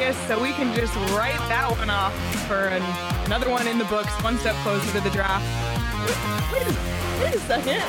Vegas, so we can just write that one off for an, another one in the books, one step closer to the draft. Wait, wait, a, wait a second.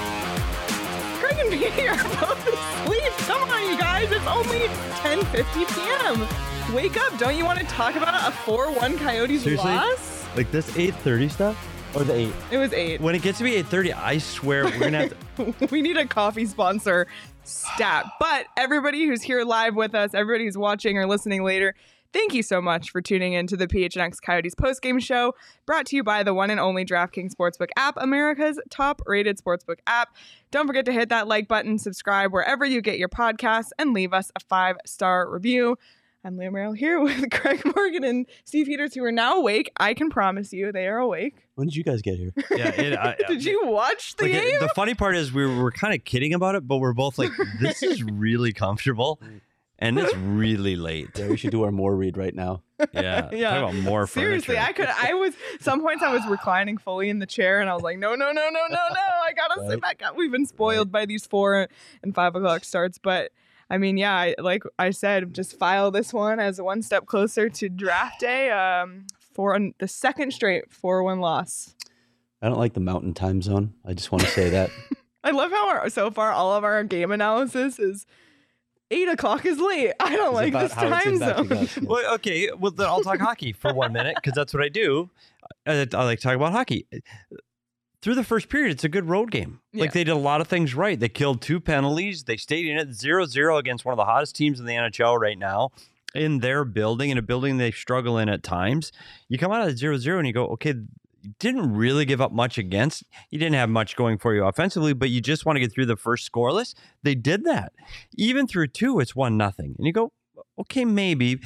Craig and me are both asleep. Come on, you guys. It's only 10:50 p.m. Wake up! Don't you want to talk about a 4-1 Coyotes Seriously? loss? Like this 8:30 stuff or the 8. It was eight. When it gets to be 8:30, I swear we're going to have to we need a coffee sponsor stat. But everybody who's here live with us, everybody who's watching or listening later, thank you so much for tuning in to the PHNX Coyotes postgame show, brought to you by the one and only DraftKings Sportsbook app, America's top rated sportsbook app. Don't forget to hit that like button, subscribe wherever you get your podcasts, and leave us a five star review. I'm Leah Merrill here with Craig Morgan and Steve Peters, who are now awake. I can promise you they are awake. When did you guys get here? Yeah, it, I, Did you watch the like, game? it- the funny part is we were, kind of kidding about it, but we're both like, this is really comfortable, mm. And it's really late. Yeah, we should do our more read right now. Yeah, Yeah. Talk about more Seriously, furniture. I could. I was some points I was reclining fully in the chair, and I was like, no, no, no, no, no, no. I gotta sit back up. We've been spoiled by these four and five o'clock starts, but I mean, yeah, I, like I said, just file this one as one step closer to draft day. Um, for an, the second straight four-one loss. I don't like the mountain time zone. I just want to say that. I love how our, so far all of our game analysis is eight o'clock is late. I don't It's like this time zone. us. Yeah. Well, okay. Well, then I'll talk hockey for one minute because that's what I do. I, I like to talk about hockey. Through the first period, it's a good road game. Yeah. Like they did a lot of things right. They killed two penalties. They stayed in it 0 0 against one of the hottest teams in the NHL right now in their building, in a building they struggle in at times. You come out of 0 0 and you go, okay, you didn't really give up much against. You didn't have much going for you offensively, but you just want to get through the first scoreless. They did that. Even through two, it's one nothing. And you go, okay, maybe.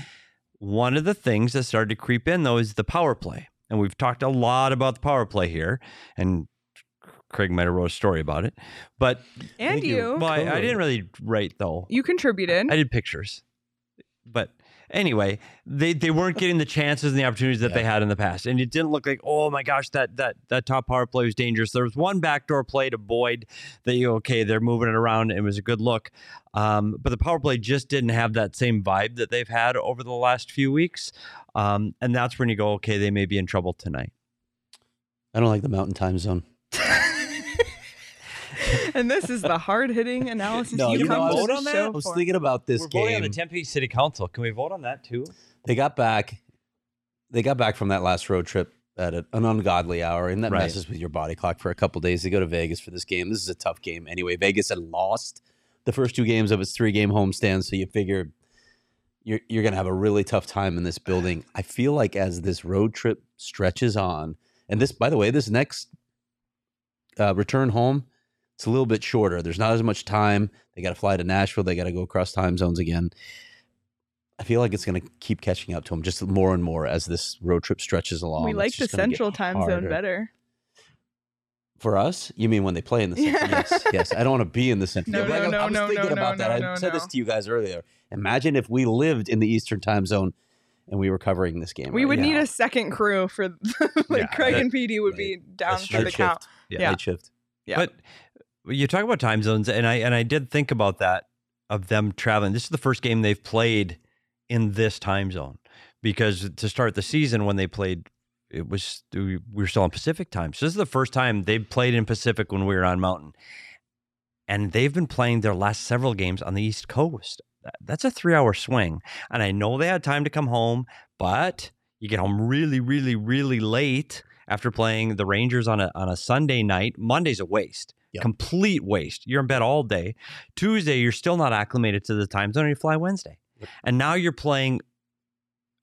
One of the things that started to creep in though is the power play. And we've talked a lot about the power play here. And Craig might have wrote a story about it. But And you. you, well, I, I didn't really write though. you contributed. I did pictures. But anyway, they, they weren't getting the chances and the opportunities that they had in the past. And it didn't look like, oh my gosh, that that that top power play was dangerous. There was one backdoor play to Boyd that you okay, they're moving it around. It was a good look. Um, but the power play just didn't have that same vibe that they've had over the last few weeks. Um, and that's when you go, okay, they may be in trouble tonight. I don't like the mountain time zone. and this is the hard hitting analysis No, you, you know, come I to was- the on that? show I was for. thinking about this We're voting on the. Tempe City Council. Can we vote on that too? They got back. They got back from that last road trip at a- an ungodly hour, and that Right. messes with your body clock for a couple days. They go to Vegas for this game. This is a tough game anyway. Vegas had lost the first two games of its three game homestand, so you figure you're you're gonna have a really tough time in this building. I feel like as this road trip stretches on, and this, by the way, this next uh, return home, it's a little bit shorter. There's not as much time. They got to fly to Nashville. They got to go across time zones again. I feel like it's going to keep catching up to them just more and more as this road trip stretches along. we It's like the just gonna get central time zone better. For us, you mean when they play in the central? Yeah. Yes, yes. I don't want to be in the central. No, Like, no, I- no, I was no, thinking no, about no, that. no, I said this to you guys earlier. Imagine if we lived in the Eastern time zone and we were covering this game. We right would need a second crew for like Yeah, Craig that- and PD would be down for the night count. shift. Yeah. Night shift. Yeah. But you talk about time zones, and I and I did think about that of them traveling. This is the first game they've played in this time zone because to start the season when they played, it was we were still on Pacific time. So this is the first time they've played in Pacific when we were on Mountain, and they've been playing their last several games on the East Coast. That's a three-hour swing, and I know they had time to come home, but you get home really, really, really late after playing the Rangers on a on a Sunday night. Monday's a waste. Yep. Complete waste. You're in bed all day. Tuesday, you're still not acclimated to the time zone. You fly Wednesday, and now you're playing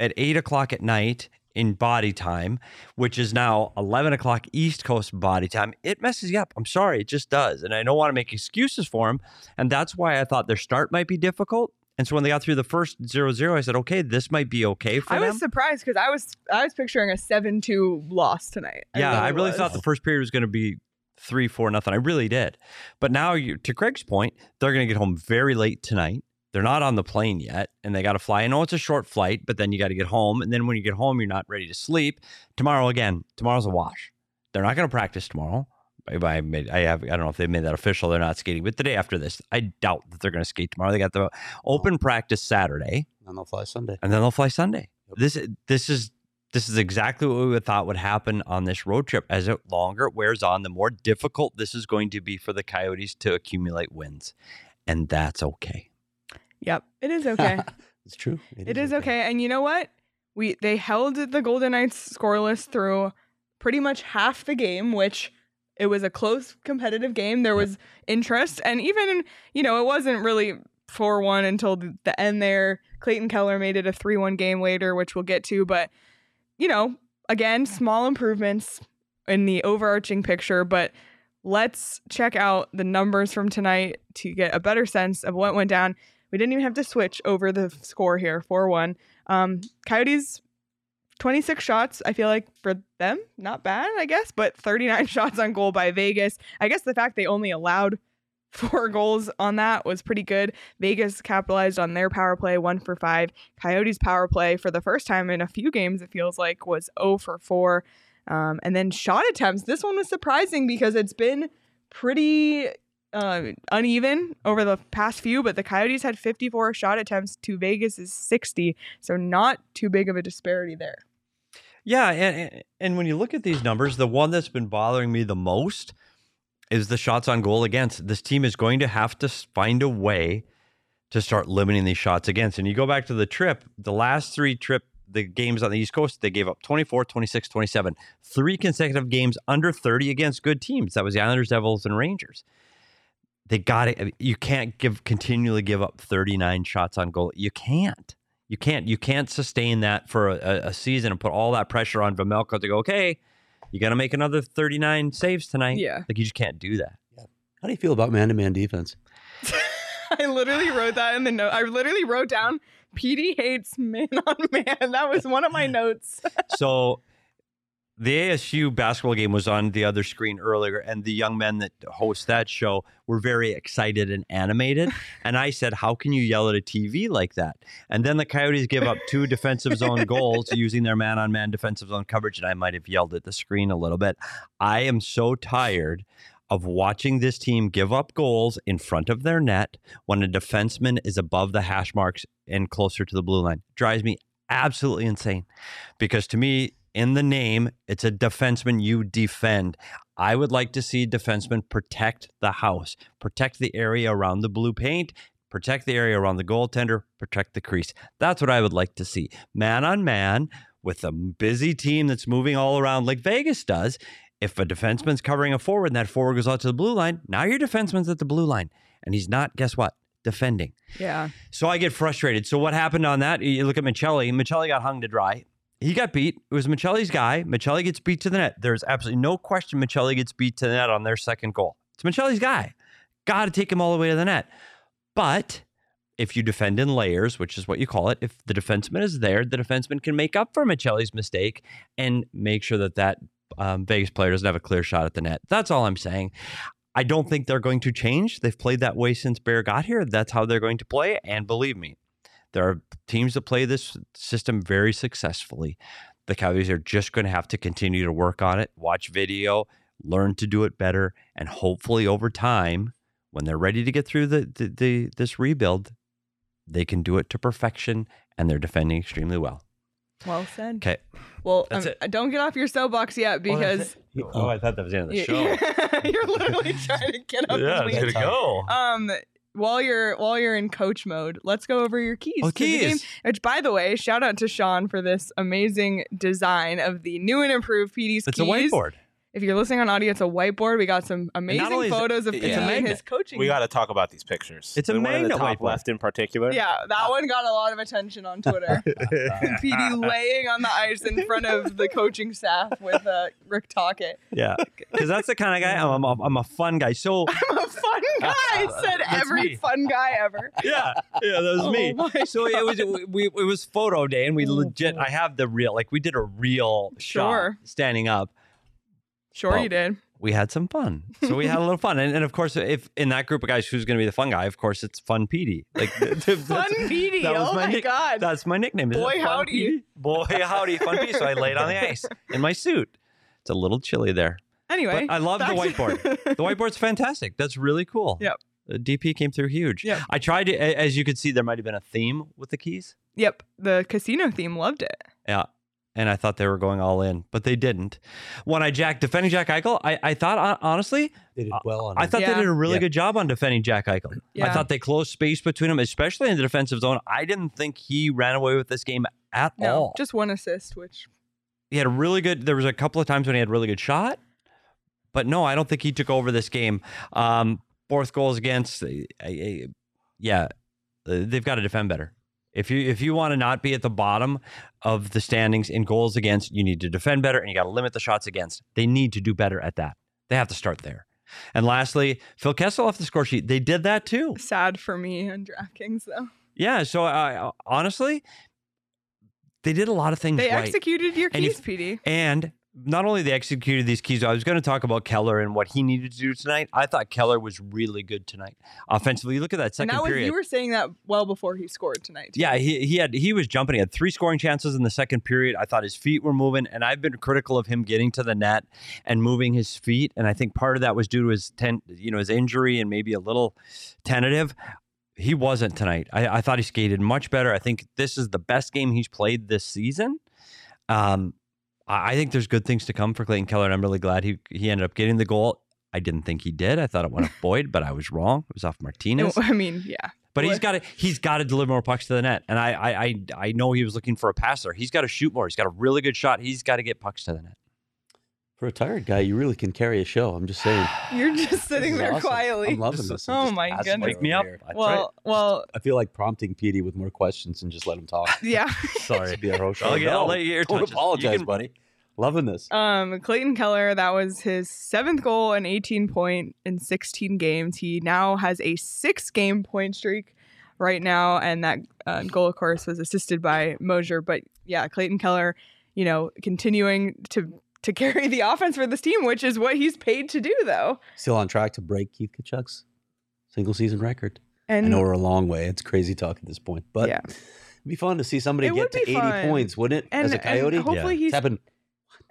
at eight o'clock at night in body time, which is now eleven o'clock East Coast body time. It messes you up. I'm sorry, it just does, and I don't want to make excuses for them. And that's why I thought their start might be difficult. And so when they got through the first 0-0, I said, okay, this might be okay for I them. was surprised because I was I was picturing a seven two loss tonight. Yeah, I really was. thought the first period was going to be three, four, nothing. I really did. But now, you, to Craig's point, they're going to get home very late tonight. They're not on the plane yet, and they got to fly. I know it's a short flight, but then you got to get home, and then when you get home, you're not ready to sleep. Tomorrow again, tomorrow's a wash. They're not going to practice tomorrow. I, I made, I have, I don't know if they made that official. They're not skating, but the day after this, I doubt that they're going to skate tomorrow. They got the open practice Saturday And they'll fly Sunday. and then they'll fly Sunday. Yep. This this is this is exactly what we thought would happen on this road trip. As it longer it wears on, the more difficult this is going to be for the Coyotes to accumulate wins, and that's okay. Yep, it is okay. It's true. it is okay. And you know what? We they held the Golden Knights scoreless through pretty much half the game, which it was a close competitive game. There was interest, and even you know it wasn't really four one until the, the end there. Clayton Keller made it a three one game later, which we'll get to. But you know, again, small improvements in the overarching picture, but. Let's check out the numbers from tonight to get a better sense of what went down. We didn't even have to switch over the score here, 4 1. Um, Coyotes, 26 shots. I feel like for them, not bad, I guess, but 39 shots on goal by Vegas. I guess the fact they only allowed four goals on that was pretty good. Vegas capitalized on their power play, one for five. Coyotes' power play for the first time in a few games, it feels like, was 0 for 4. Um, and then shot attempts. This one was surprising because it's been pretty uh, uneven over the past few, but the Coyotes had 54 shot attempts to Vegas's 60, so not too big of a disparity there. Yeah, and and when you look at these numbers, the one that's been bothering me the most is the shots on goal against. This team is going to have to find a way to start limiting these shots against. And you go back to the trip, the last three trip the games on the East Coast, they gave up 24, 26, 27. Three consecutive games under 30 against good teams. That was the Islanders, Devils, and Rangers. They got it. You can't give continually give up 39 shots on goal. You can't. You can't. You can't sustain that for a, a- season and put all that pressure on Vejmelka to go. Okay, you got to make another 39 saves tonight. Yeah. like you just can't do that. Yeah. How do you feel about man-to-man defense? I literally wrote that in the note. I literally wrote down PD hates man on man. That was one of my notes. so the ASU basketball game was on the other screen earlier, and the young men that host that show were very excited and animated. And I said, How can you yell at a TV like that? And then the Coyotes give up two defensive zone goals using their man on man defensive zone coverage. And I might have yelled at the screen a little bit. I am so tired of watching this team give up goals in front of their net when a defenseman is above the hash marks and closer to the blue line. Drives me absolutely insane because to me, in the name, it's a defenseman you defend. I would like to see defensemen protect the house, protect the area around the blue paint, protect the area around the goaltender, protect the crease. That's what I would like to see. Man on man with a busy team that's moving all around like Vegas does. If a defenseman's covering a forward and that forward goes out to the blue line, now your defenseman's at the blue line and he's not, guess what? Defending. Yeah. So I get frustrated. So what happened on that? You look at Maccelli. Maccelli got hung to dry. He got beat. It was Maccelli's guy. Maccelli gets beat to the net. There's absolutely no question Maccelli gets beat to the net on their second goal. It's Maccelli's guy. Got to take him all the way to the net. But if you defend in layers, which is what you call it, if the defenseman is there, the defenseman can make up for Maccelli's mistake and make sure that that um, Vegas player doesn't have a clear shot at the net. That's all I'm saying. I don't think they're going to change. They've played that way since Bear got here. That's how they're going to play. And believe me, there are teams that play this system very successfully. The Coyotes are just going to have to continue to work on it, watch video, learn to do it better, and hopefully over time, when they're ready to get through the, the, the this rebuild, they can do it to perfection and they're defending extremely well. Well said. Okay. Well, That's um, it. don't get off your soapbox yet because Oh, I thought that was the end of the show. you're literally trying to get up. yeah, and it's leave. gonna go. Um, while you're while you're in coach mode, let's go over your keys. Oh, to the game. keys. Which, by the way, shout out to Sean for this amazing design of the new and improved PD's It's keys. a whiteboard. If you're listening on audio, it's a whiteboard. We got some amazing only is it- photos of it's a Pete and his coaching. We got to talk about these pictures. It's a the one the magnet top whiteboard. left in particular. yeah, that one got a lot of attention on Twitter. PD laying on the ice in front of the coaching staff with uh, Rick Tocchet. Yeah, because that's the kind of guy. I'm a, I'm a fun guy. So I'm a fun guy. Said That's every me. fun guy ever. yeah, yeah, that was Oh me. my So it was we it was photo day, and we legit. I have the real like we did a real Sure. shot standing up. Sure, Well, you did. We had some fun, so we had a little fun, and, and of course, if in that group of guys, who's going to be the fun guy? Of course, it's Fun Petey. Like Fun Petey. Oh my my nick- god. That's my nickname. Boy, howdy. Petey? Boy howdy, Fun Petey. So I laid on the ice in my suit. It's a little chilly there. Anyway, But I love the back whiteboard. The whiteboard's fantastic. That's really cool. Yep. Uh, the DP came through huge. Yeah. I tried to, as you could see, there might have been a theme with the keys. Yep, the casino theme loved it. Yeah. And I thought they were going all in, but they didn't. When I Jack defending Jack Eichel, I, I thought honestly, They did well on I it. thought Yeah. they did a really Yeah. good job on defending Jack Eichel. I thought they closed space between them, especially in the defensive zone. I didn't think he ran away with this game at No, all. just one assist, which he had a really good. There was a couple of times when he had a really good shot, but no, I don't think he took over this game. Um, fourth goals against, uh, uh, yeah, uh, they've got to defend better. If you if you want to not be at the bottom of the standings in goals against, you need to defend better and you got to limit the shots against. They need to do better at that. They have to start there. And lastly, Phil Kessel off the score sheet. They did that too. sad for me on DraftKings though. Yeah. So uh, honestly, they did a lot of things They right. executed your And keys, if- PD. And not only they executed these keys, I was going to talk about Keller and what he needed to do tonight. I thought Keller was really good tonight offensively. Look at that second was period. you were saying that well before he scored tonight. too. yeah, he, he had he was jumping. He had three scoring chances in the second period. I thought his feet were moving, and I've been critical of him getting to the net and moving his feet. And I think part of that was due to his ten, you know, his injury and maybe a little tentative. He wasn't tonight. I, I thought he skated much better. I think this is the best game he's played this season. Um, I I think there's good things to come for Clayton Keller, and I'm really glad he he ended up getting the goal. I didn't think he did. I thought it went off Boyd, but I was wrong. It was off Martinez. No, Martinez. I mean, yeah. But he's What- got to he's got to deliver more pucks to the net, and I I I, I know he was looking for a passer. He's got to shoot more. He's got a really good shot. He's got to get pucks to the net. For a tired guy, you really can carry a show. I'm just saying. You're just sitting there awesome. quietly. I'm loving this. I'm Oh my goodness. Wake me up. here. That's well, well, I feel like prompting Petey with more questions and just let him talk. yeah. Sorry. Be our host. Oh, I'll get- I'll let you get your Don't touches. You apologize, can- buddy. Loving this. Um, Clayton Keller, that was his seventh goal and 18 point in 16 games. He now has a six game point streak right now, and that uh, goal, of course, was assisted by Moser. But yeah, Clayton Keller, you know, continuing to to carry the offense for this team, which is what he's paid to do, though. Still on track to break Keith Tkachuk's single season record. And I know we're a long way. It's crazy talk at this point, but Yeah. it'd be fun to see somebody It get to 80 fun. points, wouldn't it? and, As a Coyote, hopefully it's he's happened.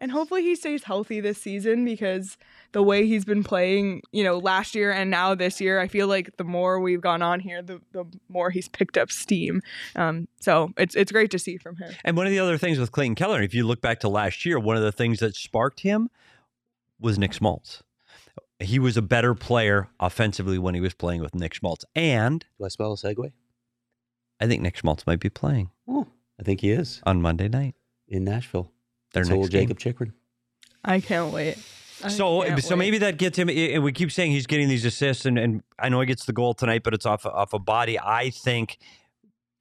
And hopefully he stays healthy this season because the way he's been playing, you know, last year and now this year, I feel like the more we've gone on here, the, the more he's picked up steam. Um, so it's it's great to see from him. And one of the other things with Clayton Keller, if you look back to last year, one of the things that sparked him was Nick Schmaltz. He was a better player offensively when he was playing with Nick Schmaltz, and Do I spell a segue? I think Nick Schmaltz might be playing Oh, I think he is on Monday night. in Nashville. Their That's next game. Jakob Chychrun. I can't wait. I So, can't so wait. maybe that gets him. And we keep saying he's getting these assists, and, and I know he gets the goal tonight, but it's off off a body. I think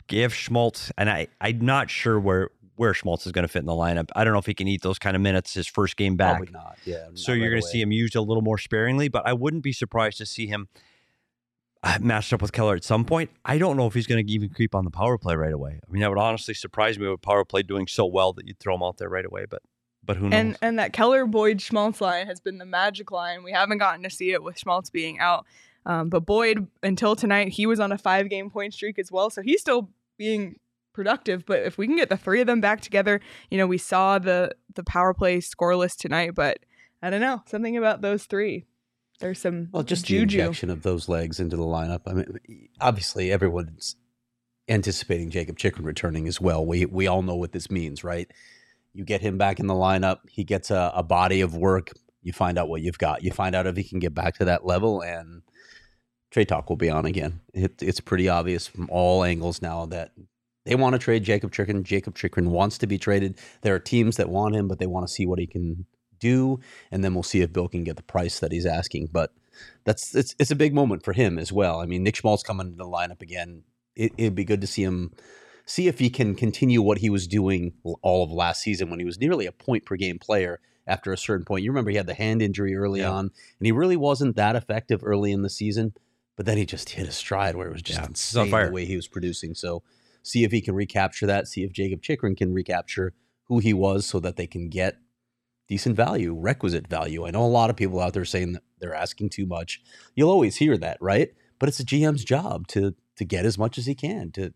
give Schmaltz, and I I'm not sure where where Schmaltz is going to fit in the lineup. I don't know if he can eat those kind of minutes his first game back. Probably not. Yeah. So not you're right going to see him used a little more sparingly, but I wouldn't be surprised to see him uh, matched up with Keller at some point. I don't know if he's going to even creep on the power play right away. I mean, that would honestly surprise me with power play doing so well that you'd throw him out there right away. But but who knows? and and that Keller Boyd Schmaltz line has been the magic line. We haven't gotten to see it with Schmaltz being out, um, but Boyd until tonight he was on a five game point streak as well, so he's still being productive. But if we can get the three of them back together, you know, we saw the the power play scoreless tonight, but I don't know something about those three. There's some Well, just the juju. injection of those legs into the lineup. I mean, obviously, everyone's anticipating Jakob Chychrun returning as well. We we all know what this means, right? You get him back in the lineup, he gets a, a body of work. You find out what you've got. You find out if he can get back to that level, and trade talk will be on again. It, it's pretty obvious from all angles now that they want to trade Jakob Chychrun. Jakob Chychrun wants to be traded. There are teams that want him, but they want to see what he can do, and then we'll see if Bill can get the price that he's asking. But that's it's it's a big moment for him as well. I mean, Nick Schmaltz coming into the lineup again. It, it'd be good to see him see if he can continue what he was doing all of last season when he was nearly a point per game player after a certain point. You remember he had the hand injury early Yeah. on, and he really wasn't that effective early in the season. But then he just hit a stride where it was just Yeah, insane fire. the way he was producing. So see if he can recapture that. See if Jakob Chychrun can recapture who he was, so that they can get decent value, requisite value. I know a lot of people out there saying that they're asking too much. You'll always hear that, right? But it's a GM's job to to get as much as he can to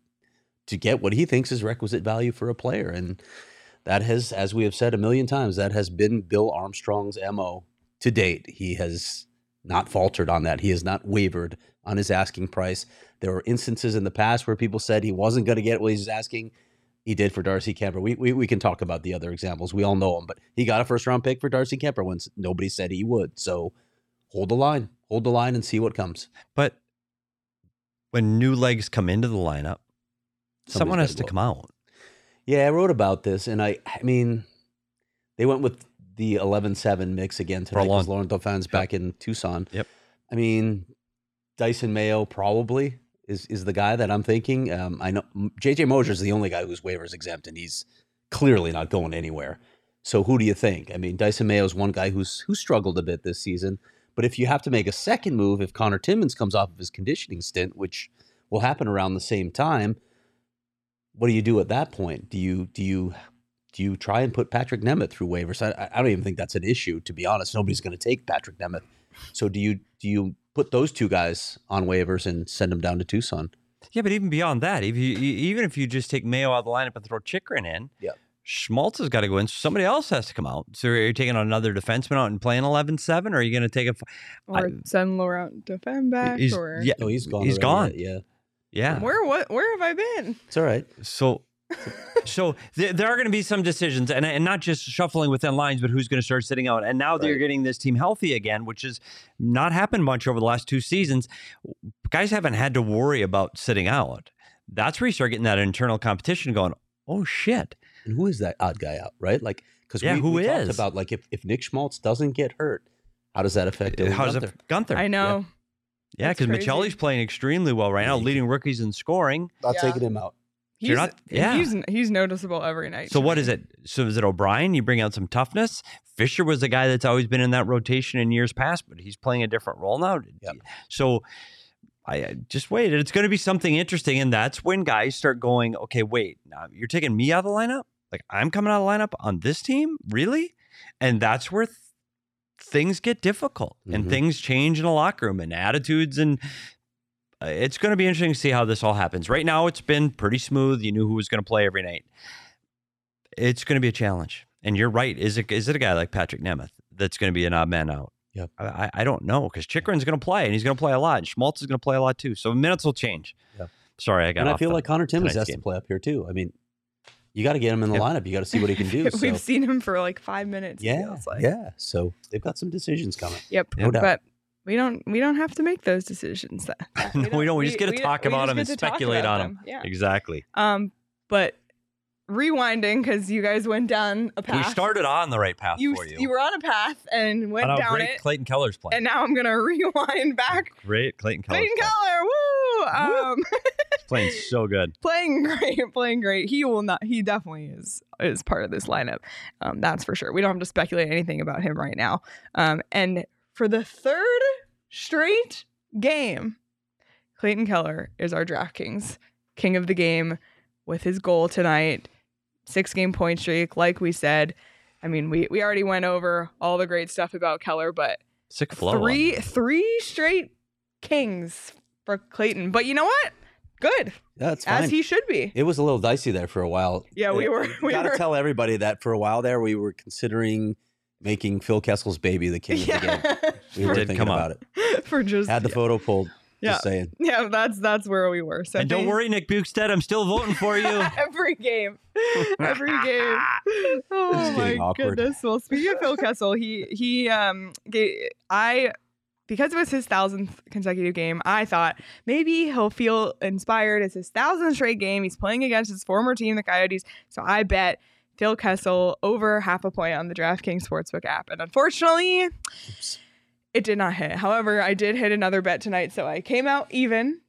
to get what he thinks is requisite value for a player. And that has, as we have said a million times, that has been Bill Armstrong's MO to date. He has not faltered on that. He has not wavered on his asking price. There were instances in the past where people said he wasn't going to get what he's asking. He did for Darcy Kuemper. We, we we can talk about the other examples. We all know him, but he got a first round pick for Darcy Kuemper when nobody said he would. So hold the line, hold the line, and see what comes. But when new legs come into the lineup, someone has to come out. Yeah, I wrote about this, and I, I mean, they went with the 11-7 mix again tonight because long- Laurent Dauphin's back in Tucson. Yep. I mean, Dysin Mayo probably is is the guy that I'm thinking. Um, I know JJ Moser is the only guy who's waivers exempt, and he's clearly not going anywhere. So who do you think? I mean, Dysin Mayo is one guy who's who struggled a bit this season. But if you have to make a second move, if Connor Timmons comes off of his conditioning stint, which will happen around the same time, what do you do at that point? Do you do you do you try and put Patrick Nemeth through waivers? I, I don't even think that's an issue. To be honest, nobody's going to take Patrick Nemeth. So do you do you put those two guys on waivers and send them down to Tucson? Yeah, but even beyond that, if you e- even if you just take Mayo out of the lineup and throw Chychrun in, yeah. Schmaltz has got to go in. So somebody else has to come out. So are you taking another defenseman out and playing 11-7, or are you going to take a? f- Or I- send Laurent Dauphin back. He's or yeah, No, he's gone. He's already, gone. Yeah, Yeah. where what where have I been? it's all right. So, so th- there are going to be some decisions, and and not just shuffling within lines, but who's going to start sitting out. And now that you're getting this team healthy again, which has not happened much over the last two seasons, guys haven't had to worry about sitting out. That's where you start getting that internal competition going. Oh shit! And who is that odd guy out? Right, like because Yeah, we, who we talked about like if if Nick Schmaltz doesn't get hurt, how does that affect? Dylan How's Guenther? it, Gunther? I know. Yeah, because crazy. Maccelli's playing extremely well right now, Yeah, he leading rookies in scoring. Not Yeah. taking him out. He's, You're not- yeah. he's he's noticeable every night. So to what me. is it? So is it O'Brien? You bring out some toughness. Fischer was a guy that's always been in that rotation in years past, but he's playing a different role now. Yep. So I I just wait. It's going to be something interesting, and that's when guys start going. Okay, wait. Now you're taking me out of the lineup. Like I'm coming out of the lineup on this team, really? And that's where th- things get difficult and Mhm. things change in a locker room and attitudes and. Uh, It's going to be interesting to see how this all happens. Right now, it's been pretty smooth. You knew who was going to play every night it's going to be a challenge. And you're right. Is it is it a guy like Patrick Nemeth that's going to be an odd man out? Yep. I, I- I don't know because Chychrun's going to play and he's going to play a lot. And Schmaltz is going to play a lot too. So minutes will change. Yep. Sorry, I got. And I feel the- like Connor Timmons tonight's has to play up here too. I mean, you got to get him in the Yep. lineup. You got to see what he can do. We've seen him for like five minutes. yeah, like. yeah. So they've got some decisions coming. Yep. No doubt. But we don't we don't have to make those decisions. That, no, we don't. We just get to talk we about him and get to talk speculate on him. Yeah. Exactly. Um, but rewinding because you guys went down a path. We started on the right path You for you. you were on a path and went how down great it, Clayton Keller's playing. and now I'm gonna rewind back. great Clayton Keller's Clayton. Keller, woo! Um, He's playing so good. playing great, playing great. He will not. He definitely is is part of this lineup. Um, that's for sure. We don't have to speculate anything about him right now. Um, and for the third straight game, Clayton Keller is our DraftKings king of the game with his goal tonight. Six game point streak, like we said. I mean, we we already went over all the great stuff about Keller, but Sick flow. three three straight kings for Clayton. But you know what? Good That's fine. as he should be. it was a little dicey there for a while. Yeah, we were- we got to were- tell everybody that for a while there we were considering making Phil Kessel's baby the king of the game. We were Did thinking come about up. it. for just Had the photo pulled. Yeah. Just saying. Yeah, that's that's where we were. So and don't worry, Nick Bjugstad, I'm still voting for you. every game, every game. Oh It's my awkward. goodness! Well, speaking of Phil Kessel, he he um ga- I because it was his thousandth consecutive game, I thought maybe he'll feel inspired. It's his thousandth straight game. He's playing against his former team, the Coyotes. So I bet Phil Kessel over half a point on the DraftKings Sportsbook app. And unfortunately, it did not hit. However, I did hit another bet tonight, so I came out even.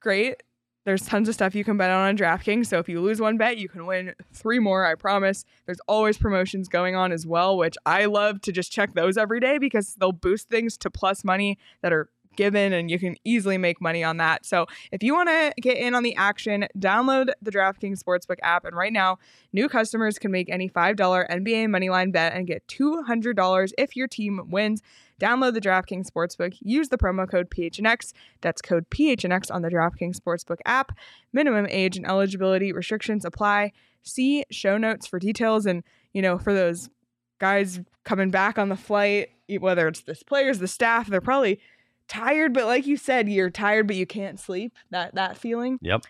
Great. There's tons of stuff you can bet on on DraftKings. So if you lose one bet, you can win three more. I promise. There's always promotions going on as well, which I love to just check those every day because they'll boost things to plus money that are given and you can easily make money on that. So if you want to get in on the action, download the DraftKings Sportsbook app. And right now, new customers can make any $5 NBA moneyline bet and get $200 if your team wins. Download the DraftKings Sportsbook. Use the promo code PHNX. That's code PHNX on the DraftKings Sportsbook app. Minimum age and eligibility restrictions apply. See show notes for details. And, you know, for those guys coming back on the flight, whether it's the players, the staff, they're probably tired. But like you said, you're tired, but you can't sleep. That that feeling. Yep.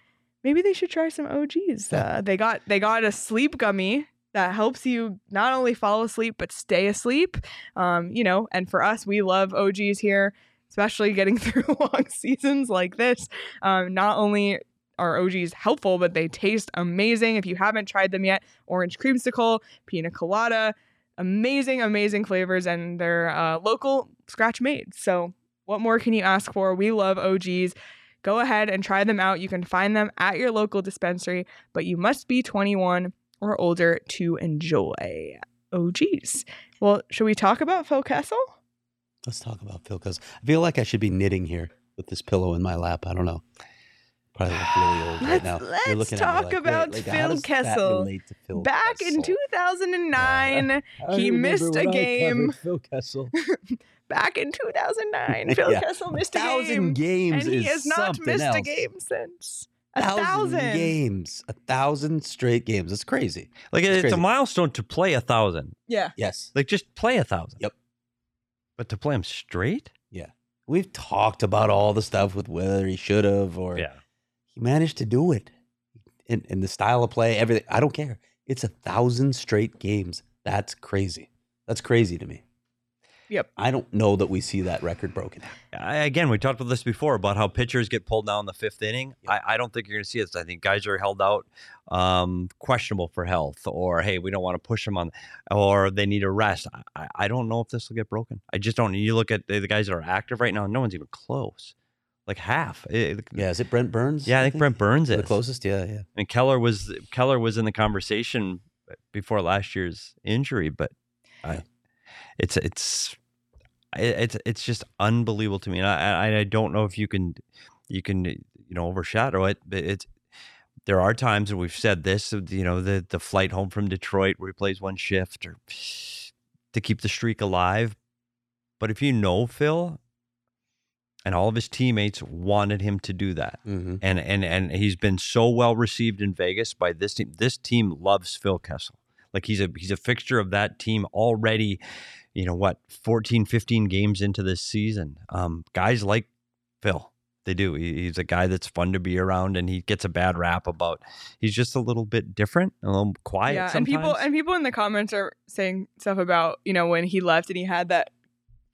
Maybe they should try some OGs. Uh, they got they got a sleep gummy that helps you not only fall asleep but stay asleep. Um, you know, and for us, we love OGs here, especially getting through long seasons like this. Um, not only are OGs helpful, but they taste amazing. If you haven't tried them yet, orange creamsicle, pina colada, amazing, amazing flavors, and they're uh, local scratch made. So, what more can you ask for? We love OGs. Go ahead and try them out. You can find them at your local dispensary, but you must be 21 or older to enjoy OGs. Well, should we talk about Phil Kessel? Let's talk about Phil Kessel. I feel like I should be knitting here with this pillow in my lap. I don't know. Probably look really old right Let's- now. let's You're looking at talk like, about like, Phil Kessel. Phil Back in 2009, I he missed a game. Phil Kessel. Back in 2009, Phil Yeah. Kessel missed a game. thousand games and he is has not something missed a game since. A thousand, thousand. games, a thousand straight games. It's crazy. Like it's, crazy. a milestone to play a thousand. Yeah. Yes, Like just play a thousand. Yep. But to play them straight? Yeah. We've talked about all the stuff with whether he should have or Yeah. he managed to do it, and, and the style of play, everything. I don't care. It's a thousand straight games. That's crazy. That's crazy to me. Yep. I don't know that we see that record broken. I, again, we talked about this before about how pitchers get pulled down in the fifth inning. I, I don't think you're going to see this. I think guys are held out, um, questionable for health, or hey, we don't want to push them on, or they need a rest. I, I don't know if this will get broken. I just don't. You look at the, the guys that are active right now. No one's even close. Like half. It- Yeah, is it Brent Burns? Yeah, I think Brent Burns is the closest. Yeah, yeah. And Keller was Keller was in the conversation before last year's injury, but I, it's it's it's it's just unbelievable to me, and I I- I don't know if you can you can you know overshadow it, but it's there are times and we've said this, you know, the the flight home from Detroit where he plays one shift or to keep the streak alive. But if you know Phil, and all of his teammates wanted him to do that, Mm-hmm. and and and he's been so well received in Vegas by this team. This team loves Phil Kessel. Like he's a he's a fixture of that team already. You know what? 14, 15 games into this season. Um, guys like Phil. They do. He, he's a guy that's fun to be around, and he gets a bad rap about. He's just a little bit different, a little quiet. yeah, and people and people in the comments are saying stuff about you know when he left and he had that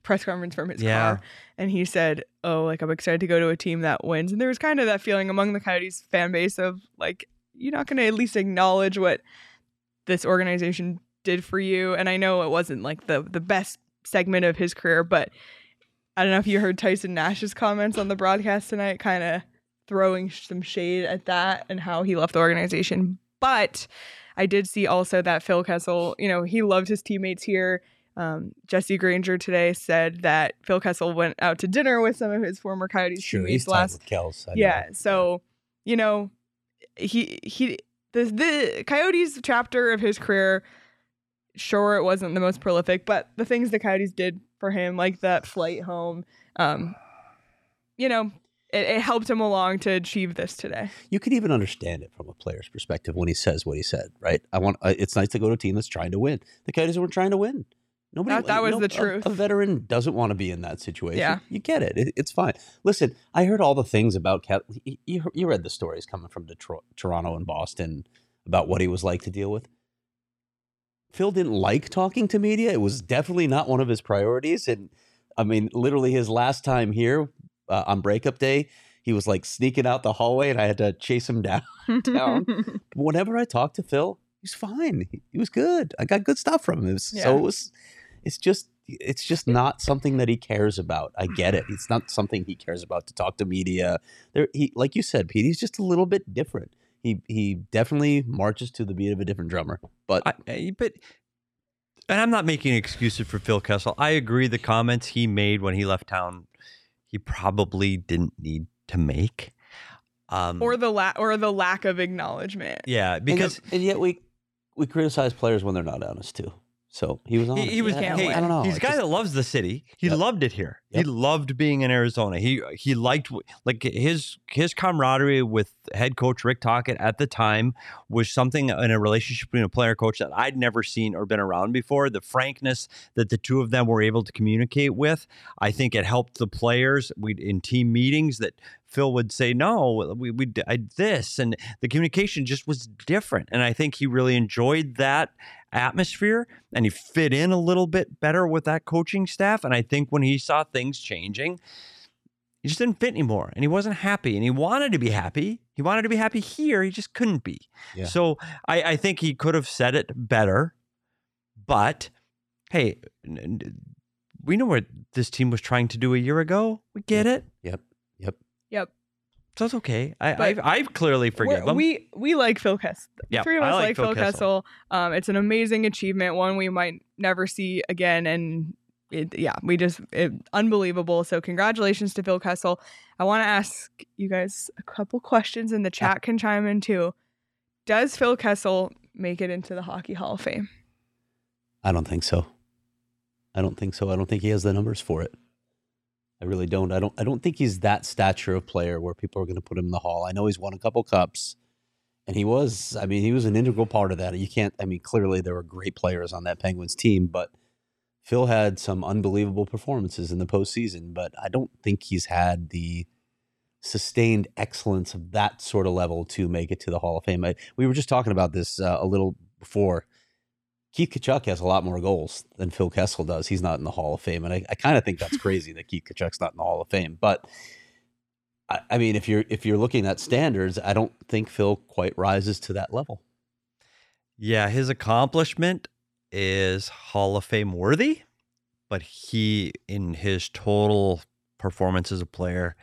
press conference from his Yeah. car, and he said, "Oh, like I'm excited to go to a team that wins." And there was kind of that feeling among the Coyotes fan base of like, you're not going to at least acknowledge what this organization did for you. And I know it wasn't like the the best segment of his career, but I don't know if you heard Tyson Nash's comments on the broadcast tonight, kind of throwing some shade at that and how he left the organization. But I did see also that Phil Kessel, you know, he loved his teammates here. Um, Jesse Granger today said that Phil Kessel went out to dinner with some of his former Coyotes Sure, teammates he's last with Kels. I know. yeah. So, you know, he he the the Coyotes chapter of his career, sure it wasn't the most prolific, but the things the Coyotes did for him, like that flight home, um, you know, it, it helped him along to achieve this today. you can even understand it from a player's perspective when he says what he said, right? I want. Uh, it's nice to go to a team that's trying to win. The Coyotes weren't trying to win. Nobody. That- that was no, the truth. A, veteran doesn't want to be in that situation. Yeah. you get it. it. It's fine. Listen, I heard all the things about Cat. You, you read the stories coming from Detroit, Toronto, and Boston about what he was like to deal with. Phil didn't like talking to media. It was definitely not one of his priorities. And I mean, literally, his last time here uh, on breakup day, he was like sneaking out the hallway, and I had to chase him down. down. Whenever I talked to Phil, he's fine. He, he was good. I got good stuff from him. It was- So it was. It's just. It's just not something that he cares about. I get it. It's not something he cares about to talk to media. There, he, like you said, Pete, he's just a little bit different. He he definitely marches to the beat of a different drummer. But I, I- but and I'm not making excuses for Phil Kessel. I agree the comments he made when he left town, he probably didn't need to make. Um, or the la- or the lack of acknowledgement. yeah, and because yet- and yet we we criticize players when they're not honest too. So he was honest. he, he was. Yeah, hey, I don't know. He's a guy just- that loves the city. He Yep. loved it here. Yep. He loved being in Arizona. He he liked like his his camaraderie with head coach Rick Tocchet at the time was something in a relationship between a player coach that I'd never seen or been around before. The frankness that the two of them were able to communicate with, I think it helped the players. We in team meetings that Phil would say, "No, we we I, this," and the communication just was different. And I think he really enjoyed that atmosphere, and he fit in a little bit better with that coaching staff. And I think when he saw things changing, he just didn't fit anymore, and he wasn't happy. And he wanted to be happy. He wanted to be happy here. He just couldn't be. Yeah. So I, I think he could have said it better, but hey. n- n- We know what this team was trying to do a year ago. We get it. Yep. Yep. Yep. So it's okay. I, But I, I clearly forgive We're- him. We we like Phil Kessel. The Yeah, three of I us like like, Phil Phil Kessel. Um, it's an amazing achievement, one we might never see again, and it, yeah, we just it, unbelievable. So congratulations to Phil Kessel. I want to ask you guys a couple questions, and the chat can chime in too. Does Phil Kessel make it into the Hockey Hall of Fame? I don't think so. I don't think so. I don't think he has the numbers for it. I really don't. I don't. I don't think he's that stature of player where people are going to put him in the hall. I know he's won a couple cups, and he was. I mean, he was an integral part of that. You can't. I mean, clearly there were great players on that Penguins team, but Phil had some unbelievable performances in the postseason. But I don't think he's had the sustained excellence of that sort of level to make it to the Hall of Fame. I, we were just talking about this uh, a little before. Keith Tkachuk has a lot more goals than Phil Kessel does. He's not in the Hall of Fame, and I, I kind of think that's crazy that Keith Tkachuk's not in the Hall of Fame. But I, I mean, if you're if you're looking at standards, I don't think Phil quite rises to that level. yeah, his accomplishment is Hall of Fame worthy, but he, in his total performance as a player,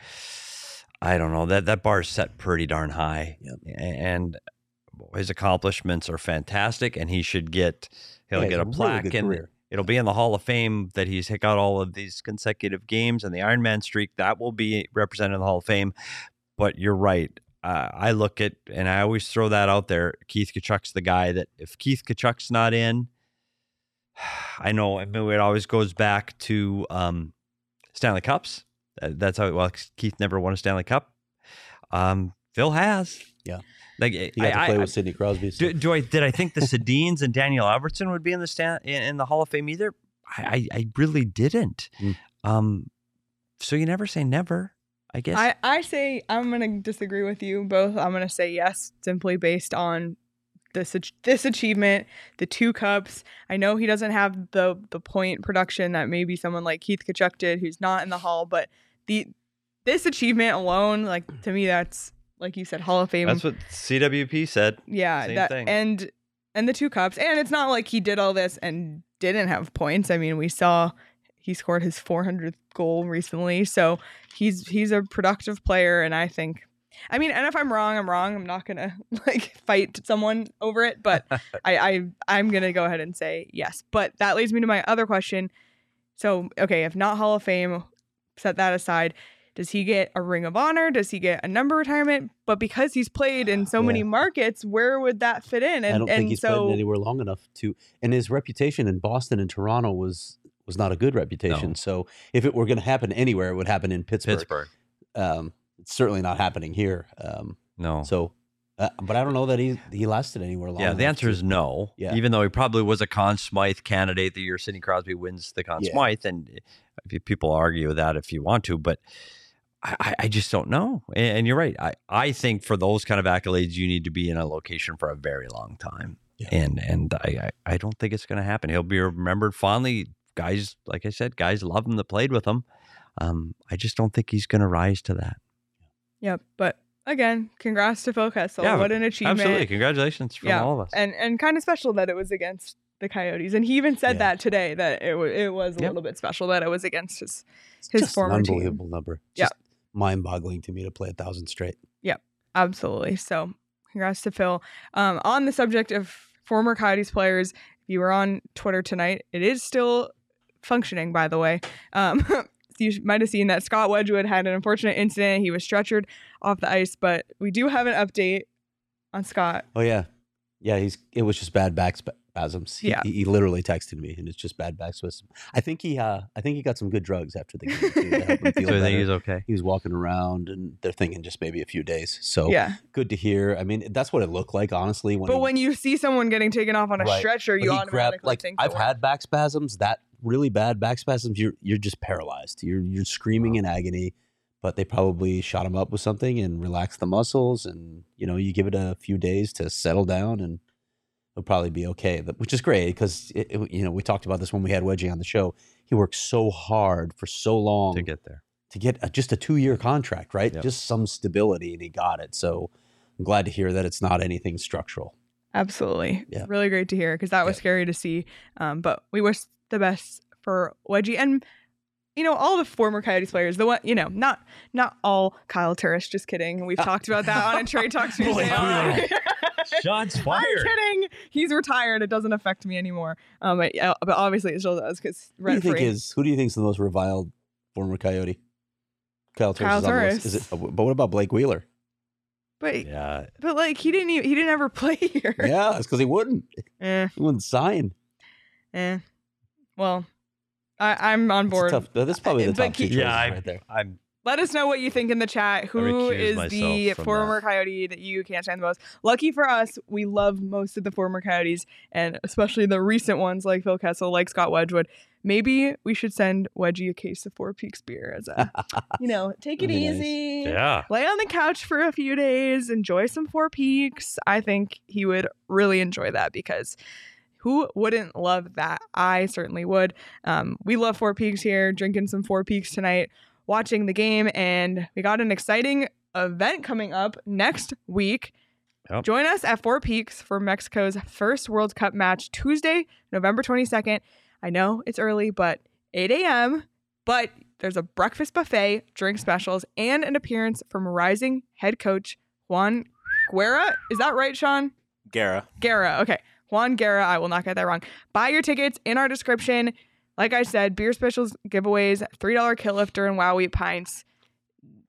I don't know that that bar is set pretty darn high, Yep. A- his accomplishments are fantastic, and he should get he'll Yeah, get a plaque good and career. it'll be in the Hall of Fame that he's got all of these consecutive games and the Iron Man streak that will be represented in the Hall of Fame. But you're right. Uh, I look at and I always throw that out there. Keith Tkachuk's the guy that if Keith Tkachuk's not in, I know. I mean, it always goes back to um, Stanley Cups. That's how. Well, Keith never won a Stanley Cup. Um, Phil has. Yeah. Like He got I, to play I- with Sidney Crosby. so- do, do I did I think the Sedins and Daniel Alfredsson would be in the stand in, in the Hall of Fame either? I I, I really didn't. Mm. Um, so you never say never. I guess. I, I say I'm gonna disagree with you both. I'm gonna say yes, simply based on this this achievement, the two cups. I know he doesn't have the the point production that maybe someone like Keith Tkachuk did, who's not in the hall, but the this achievement alone, like to me, that's like you said, Hall of Fame. That's what CWP said. yeah, same that thing. and and the two cups, and it's not like he did all this and didn't have points. I mean, we saw he scored his 400th goal recently, so he's he's a productive player, and I think. I mean, and if I'm wrong, I'm wrong. I'm not gonna like fight someone over it, but I, I I'm gonna go ahead and say yes. But that leads me to my other question. So, okay, if not Hall of Fame, set that aside. Does he get a Ring of Honor? Does he get a number retirement? But because he's played in so many markets, where would that fit in? And I don't and think he's so played anywhere long enough to. And his reputation in Boston and Toronto was was not a good reputation. No. So if it were going to happen anywhere, it would happen in Pittsburgh. Pittsburgh. Um, it's certainly not happening here. Um, No. so Uh, but I don't know that he he lasted anywhere long. Yeah, the answer to- is no. Yeah. Even though he probably was a Conn Smythe candidate the year Sidney Crosby wins the Conn Yeah. Smythe, and if you- people argue with that if you want to, but I, I- just don't know. And, and you're right. I, I think for those kind of accolades, you need to be in a location for a very long time. Yeah. And and I, I I don't think it's going to happen. He'll be remembered fondly. Guys, like I said, guys love him that played with him. Um, I just don't think he's going to rise to that. Yep. But again, congrats to Phil Kessel. Yeah, what an achievement. Absolutely, congratulations from Yeah, all of us. And and kind of special that it was against the Coyotes. And he even said Yeah. that today that it was it was a Yep. little bit special that it was against his his just former an team. unbelievable number. Yeah. Just mind-boggling to me to play a thousand straight. Yep, absolutely. So congrats to Phil. Um, on the subject of former Coyotes players, if you were on Twitter tonight, it is still functioning, by the way. Um, you might have seen that Scott Wedgewood had an unfortunate incident. He was stretchered off the ice, but we do have an update on Scott. Oh yeah, yeah. He's it was just bad back spasms. He, Yeah. he, he literally texted me, and it's just bad back spasms. I think he uh I think he got some good drugs after the game too, to help him feel so better. he's okay. He was walking around, and they're thinking just maybe a few days. So Yeah. good to hear. I mean, that's what it looked like, honestly. When But he- when you see someone getting taken off on a Right. stretcher, you automatically grabbed, like think I've had back spasms. That really bad back spasms. You're you're just paralyzed. You're you're screaming in agony. But they probably shot him up with something and relaxed the muscles, and you know you give it a few days to settle down, and he'll probably be okay. Which is great because you know we talked about this when we had Wedgie on the show. He worked so hard for so long To get there. to get a, just a two year contract, right? Yep. Just some stability, and he got it. So I'm glad to hear that it's not anything structural. Absolutely. Yeah. Really great to hear because that was Yeah. scary to see. Um, but we wish the best for Wedgie and you know all the former Coyotes players. The one you know not not all Kyle Turris. Just kidding. We've talked about that on a trade talk Tuesday. Shots I'm fired. kidding. He's retired. It doesn't affect me anymore. Um, but, yeah, but obviously it still does because Who do you think free. is who do you think is the most reviled former Coyote? Kyle Turris. Kyle is on the. Is it, but what about Blake Wheeler? But Yeah. but like he didn't even, he didn't ever play here. Yeah, it's because he wouldn't. Eh, He wouldn't sign. eh. Well, I, I'm on It's a board. tough, that's probably the But top two choices Yeah, I, right there. I'm Let us know what you think in the chat. Who is the former that. Coyote that you can't stand the most? Lucky for us, we love most of the former Coyotes, and especially the recent ones like Phil Kessel, like Scott Wedgewood. Maybe we should send Wedgie a case of Four Peaks beer as a, you know, take it That'd nice. easy. yeah. Lay on the couch for a few days, enjoy some Four Peaks. I think he would really enjoy that because who wouldn't love that? I certainly would. Um, we love Four Peaks here, drinking some Four Peaks tonight, watching the game, and we got an exciting event coming up next week. Yep. Join us at Four Peaks for Mexico's first World Cup match Tuesday, November 22nd. I know it's early, but 8 a.m. But there's a breakfast buffet, drink specials, and an appearance from rising head coach Juan Guerra. Is that right, Sean? Guerra. Guerra. Okay. Juan Guerra. I will not get that wrong. Buy your tickets in our description. Like I said, beer specials, giveaways, $3 Kilt Lifter, and wow wheat pints.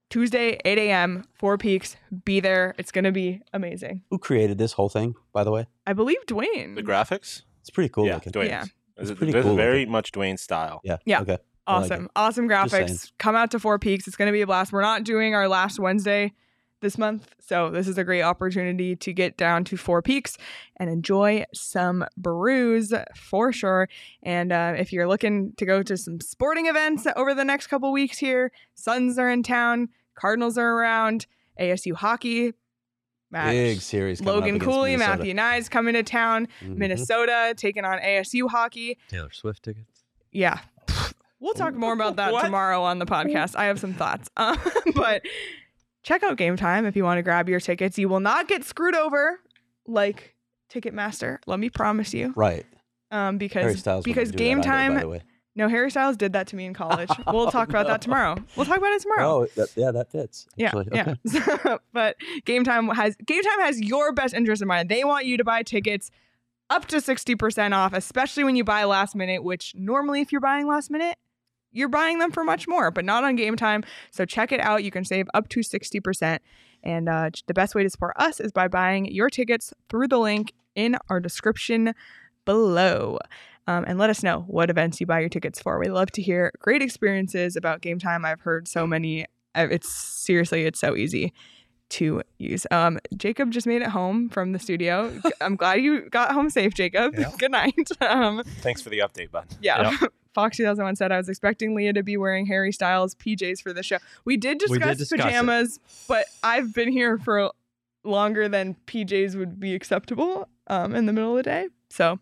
Tuesday, 8 a.m., Four Peaks. Be there. It's going to be amazing. Who created this whole thing, by the way? I believe Dwayne. The graphics? It's pretty cool yeah, looking. Dwayne's. Yeah. This is pretty this is cool very looking. much Dwayne style. Yeah. Yeah. Okay. I like Awesome. awesome graphics. Come out to Four Peaks. It's going to be a blast. We're not doing our last Wednesday this month. So this is a great opportunity to get down to Four Peaks and enjoy some brews for sure. And uh, if you're looking to go to some sporting events over the next couple weeks here, Suns are in town, Cardinals are around, ASU hockey. Match. Big series. coming up Logan Cooley, Minnesota. Matthew Knies coming to town. Mhm. Minnesota taking on ASU hockey. Taylor Swift tickets. Yeah. We'll talk more about that tomorrow on the podcast. I have some thoughts. Um, but check out Game Time if you want to grab your tickets. You will not get screwed over like Ticketmaster. Let me promise you. Right. Um, because because Game that either, by Time. no, Harry Styles did that to me in college. We'll talk about that tomorrow. We'll talk about it tomorrow. Oh, that, yeah, that fits. Yeah. Okay. yeah. but Game Time has Game Time has your best interest in mind. They want you to buy tickets up to 60% off, especially when you buy last minute, which normally if you're buying last minute, you're buying them for much more, but not on Game Time. So check it out. You can save up to 60%. And uh, the best way to support us is by buying your tickets through the link in our description below. Um, and let us know what events you buy your tickets for. We love to hear great experiences about game time. I've heard so many. uh, It's seriously, it's so easy. To use. Um, Jacob just made it home from the studio. I'm glad you got home safe, Jacob. Good night. Um, Thanks for the update, bud. yeah. Fox 2001 said I was expecting Leah to be wearing Harry Styles PJs for the show. We did We discuss did discuss it. pajamas, but I've been here for longer than PJs would be acceptable um, in the middle of the day. So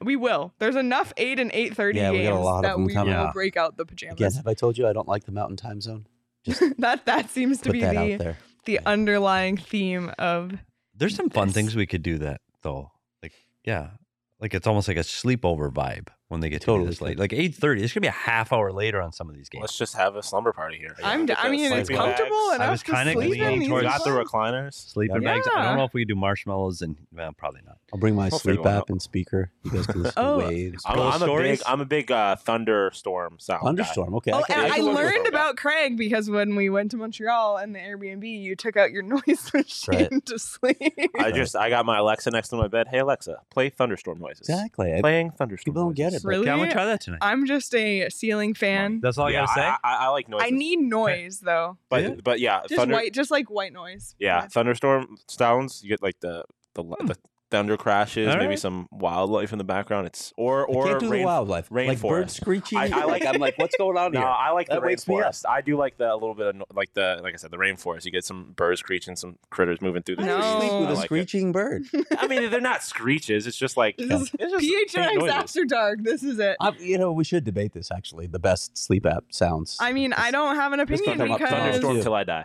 we will. There's enough 8 and 8:30 Yeah, we games got a lot of that them we coming will up. break out the pajamas. Again, have I told you I don't like the mountain time zone? Just that that seems to be that the out there. The underlying theme of There's some fun This. things we could do that though. Like yeah, like it's almost like a sleepover vibe when they get to be Totally this late. Like eight thirty. it's gonna be a half hour later on some of these games. Let's just have a slumber party here. I'm d- I mean it's comfortable bags. enough I was kinda sleep in. leaning towards- got the recliners. Sleeping bags. I don't know if we do marshmallows and well, probably not. I'll bring my We'll sleep app out. and speaker. You guys can listen Oh. to waves. I'm, I'm a big, I'm a big uh, thunderstorm sound. guy. Thunderstorm. Okay. Oh, can- and I I can work with learned that. about Craig because when we went to Montreal and the Airbnb, you took out your noise machine Right. to sleep. I just I got my Alexa next to my bed. Hey Alexa, play thunderstorm noises. Exactly. I- Playing thunderstorm. People don't get it. But Really? Okay, I'm gonna try that tonight. I'm just a ceiling fan. That's all yeah, I gotta say. I, I, I like noise. I need noise though. but Yeah. but yeah, Just thunder. white, just like white noise. Yeah, thunderstorm sounds. You get like the the, hmm. the thunder crashes, All maybe some wildlife in the background. It's or or I can't do rain, the wildlife. Like rainforest. birds screeching. I- I like- I'm like, what's going on No, here? I like the That wakes me up. rainforest. I do like the a little bit of like the like I said the rainforest. You get some birds screeching, some critters moving through the How do you No. sleep with I a like it. screeching bird? I mean, they're not screeches. It's just like This is it's just faint PHNX noises. After Dark. This is it. I, you know, we should debate this. Actually, the best sleep app sounds. I mean, I don't have an opinion about because Thunderstorm till I die.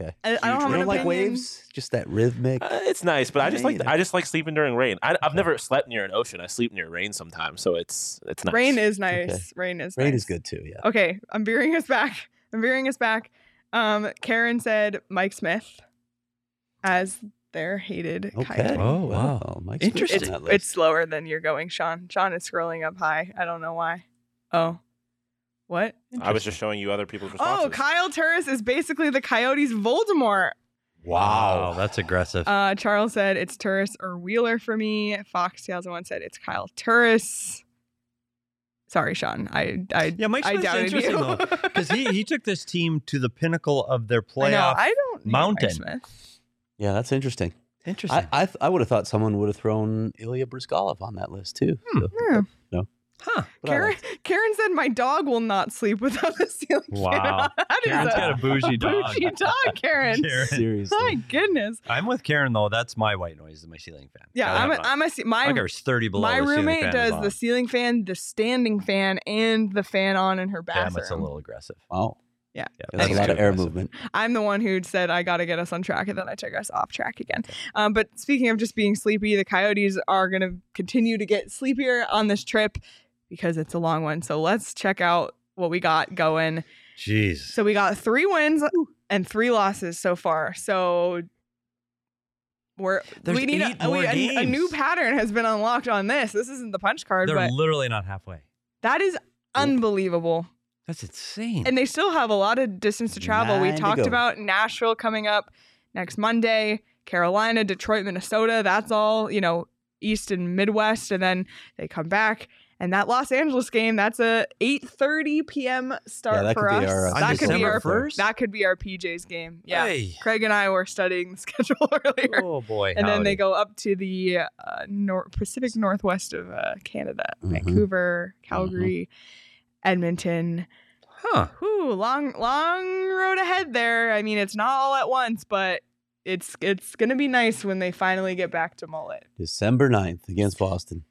Okay. I, I don't have You don't like waves? Just that rhythmic. Uh, it's nice, but I just like either. I just like sleeping during rain. I, I've never slept near an ocean. I sleep near rain sometimes, so it's it's nice. Rain is nice. Okay. Rain is Rain nice. is good too. Yeah. Okay, I'm veering us back. I'm veering us back. Um, Karen said Mike Smith as their hated Okay. coyote. Oh, wow. Well, Mike's Interesting. It's it's slower than you're going, Sean. Sean is scrolling up high. I don't know why. Oh, what? I was just showing you other people's responses. Oh, Kyle Turris is basically the Coyotes' Voldemort. Wow, that's aggressive. Uh, Charles said it's Turris or Wheeler for me. Fox 2001 said it's Kyle Turris. Sorry, Sean. I I yeah, Mike I Smith's doubted interesting you. though, because he he took this team to the pinnacle of their I know. playoff. I don't hate Mike mountain. Smith. Yeah, that's interesting. Interesting. I I, th- I would have thought someone would have thrown Ilya Bryzgalov on that list too. So, Yeah. No. huh? Karen, liked Karen said my dog will not sleep without the ceiling fan Wow. on." That is Karen's a got a bougie dog. bougie dog, Karen. Karen. Seriously. My goodness. I'm with Karen though. That's my white noise. Is my ceiling fan. Yeah, I'm have a, it on. I'm a ce- I my think 30 below. my roommate does the ceiling fan, the standing fan, and the fan on in her Damn, bathroom. it's a little aggressive. Wow. Yeah. That's a lot of air aggressive. movement. I'm the one who said I got to get us on track, and then I took us off track again. Um, but speaking of just being sleepy, the Coyotes are going to continue to get sleepier on this trip because it's a long one. So let's check out what we got going. Jeez. So we got three wins and three losses so far. So we're There's we need eight a, we, more a, a new pattern has been unlocked on this. This isn't the punch card, They're but literally not halfway. that is unbelievable. That's insane. And they still have a lot of distance to travel. we Nine to talked about Nashville coming up next Monday, Carolina, Detroit, Minnesota. That's all, you know, East and Midwest. And then they come back. And that Los Angeles game, that's a 8:30 p.m. start Yeah, for us. our, uh, that could be our 1st? That could be our PJ's game. Yeah. Hey. Craig and I were studying the schedule earlier. Oh boy. and then they go up to the uh, nor- Pacific Northwest of uh, Canada, Mhm. Vancouver, Calgary, Edmonton. Huh. Whew, long long road ahead there. I mean, it's not all at once, but it's it's gonna be nice when they finally get back to Mullett. December 9th against Boston.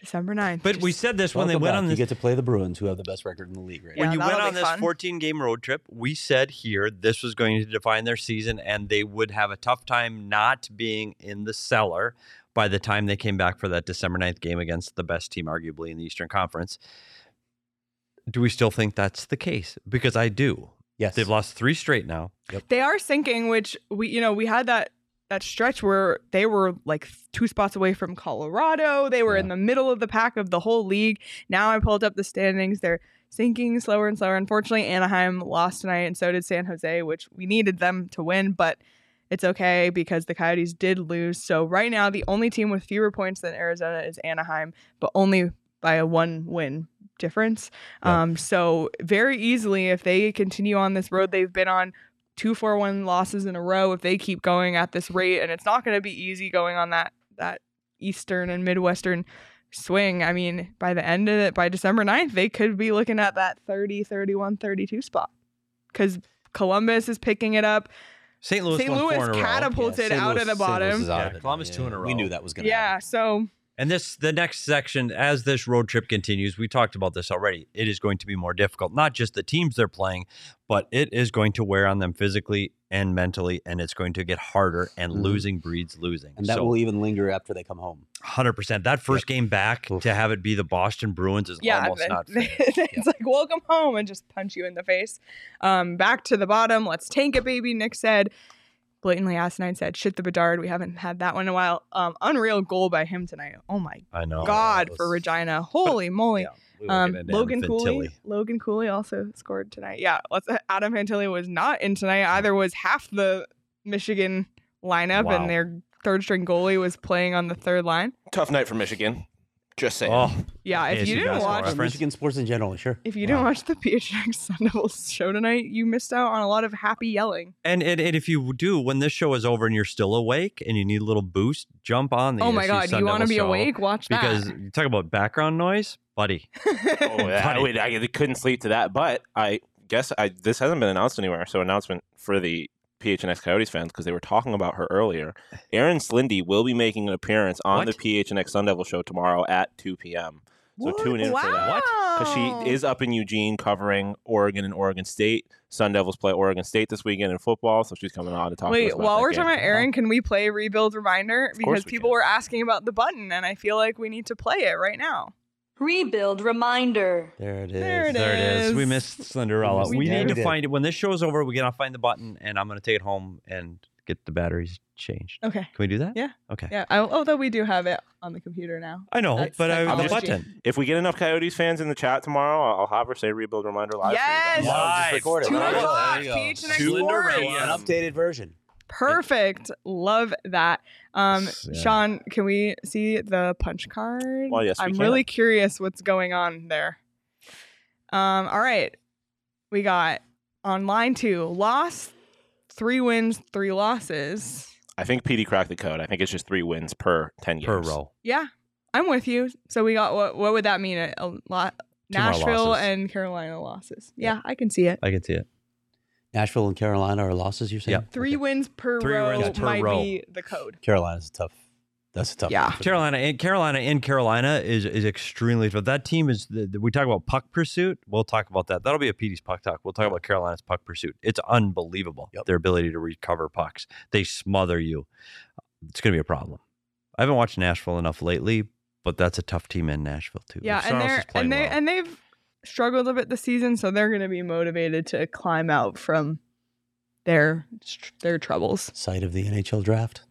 December 9th. But we said this when they Welcome went back. on You this get to play the Bruins, who have the best record in the league right Yeah, when you went that'll on be this fun. 14 game road trip, we said here this was going to define their season and they would have a tough time not being in the cellar by the time they came back for that December 9th game against the best team, arguably, in the Eastern Conference. Do we still think that's the case? Because I do. Yes. They've lost three straight now. they are sinking, which we you know we had that that stretch where they were like two spots away from Colorado. They were in the middle of the pack of the whole league. Now I pulled up the standings. They're sinking slower and slower. Unfortunately, Anaheim lost tonight, and so did San Jose, which we needed them to win, but it's okay because the Coyotes did lose. So right now, the only team with fewer points than Arizona is Anaheim, but only by a one win difference. Yeah. Um, so very easily, if they continue on this road they've been on, two four one losses in a row if they keep going at this rate, and it's not going to be easy going on that that Eastern and Midwestern swing. I mean, by the end of it, by December 9th, they could be looking at that 30, 31, 32 spot because Columbus is picking it up. St. Louis, St. Louis in a row. catapulted out of the bottom. is out Yeah, of it Columbus two in a row. We knew that was going to happen. Yeah, so And this the next section as this road trip continues, we talked about this already. It is going to be more difficult. Not just the teams they're playing, but it is going to wear on them physically and mentally and it's going to get harder and Mhm. losing breeds losing. And that so will even linger after they come home. 100%. That first game back Oof. to have it be the Boston Bruins is yeah, almost then- not fair. it's like welcome home and just punch you in the face. Um, back to the bottom. Let's tank it, baby. Nick said, blatantly asinine said, shit the Bedard. We haven't had that one in a while. Um, unreal goal by him tonight. Oh my I know. God that for Regina. Holy moly. Yeah, Um, Logan Cooley. Logan Cooley also scored tonight. Yeah, let's. Adam Fantilli was not in tonight. Either was half the Michigan lineup, Wow. and their third string goalie was playing on the third line. Tough night for Michigan. Just saying. Oh, Yeah, if ASU you didn't watch, reference. For Michigan sports in general, sure. if you didn't Wow. watch the PHNX Sun Devils show tonight, you missed out on a lot of happy yelling. And, and and if you do, when this show is over and you're still awake and you need a little boost, jump on the oh my ASU God, Sun you want to be awake? Watch that. because you talk about background noise, buddy. Oh, yeah, I, Buddy. would- I couldn't sleep to that. But I guess I this hasn't been announced anywhere. So announcement for the PHNX Coyotes fans because they were talking about her earlier. Erin Slindy will be making an appearance on What? the PHNX Sun Devil show tomorrow at 2 p.m. So tune in wow. for that. Because she is up in Eugene covering Oregon and Oregon State. Sun Devils play Oregon State this weekend in football, so she's coming on to talk to us Wait, about while that we're game. talking about Aaron, can we play Rebuild Reminder? course Because we people can. were asking about the button, and I feel like we need to play it right now. Rebuild reminder. There it is. There it There it is. We missed Cinderella. We We, need to did. find it when this show's over. We gotta find the button, and I'm gonna take it home and get the batteries changed. Okay. Can we do that? Yeah. Okay. Yeah. I, although we do have it on the computer now. I know, That's but I, the technology. button. If we get enough Coyotes fans in the chat tomorrow, I'll I'll have her say rebuild reminder live. Yes! For you guys. Just record it. Two There o'clock, There. PHNX Two Sports. o'clock. An updated version. Perfect. Love that. Um, Yeah. Sean, can we see the punch card? Well, yes, I'm can. really curious what's going on there. Um, all right. We got on line two, loss, three wins, three losses. I think PD cracked the code. I think it's just three wins per 10 games. per row. Yeah, I'm with you. So we got what? What would that mean? A, a lot. Two Nashville and Carolina losses. Yeah, I can see it. I can see it. Nashville and Carolina are losses, you're saying? Yeah. Three wins per Three row wins per might row. be the code. Carolina's a tough. That's a tough. Yeah. one. Carolina and Carolina in Carolina is is extremely tough. That team is. The, the- we talk about puck pursuit. We'll talk about that. That'll be a PD's puck talk. We'll talk about Carolina's puck pursuit. It's unbelievable Yep. their ability to recover pucks. They smother you. It's going to be a problem. I haven't watched Nashville enough lately, but that's a tough team in Nashville too. Yeah, If and they're and they well. and they've struggled a bit this season, so they're going to be motivated to climb out from their their troubles. Site of the NHL draft.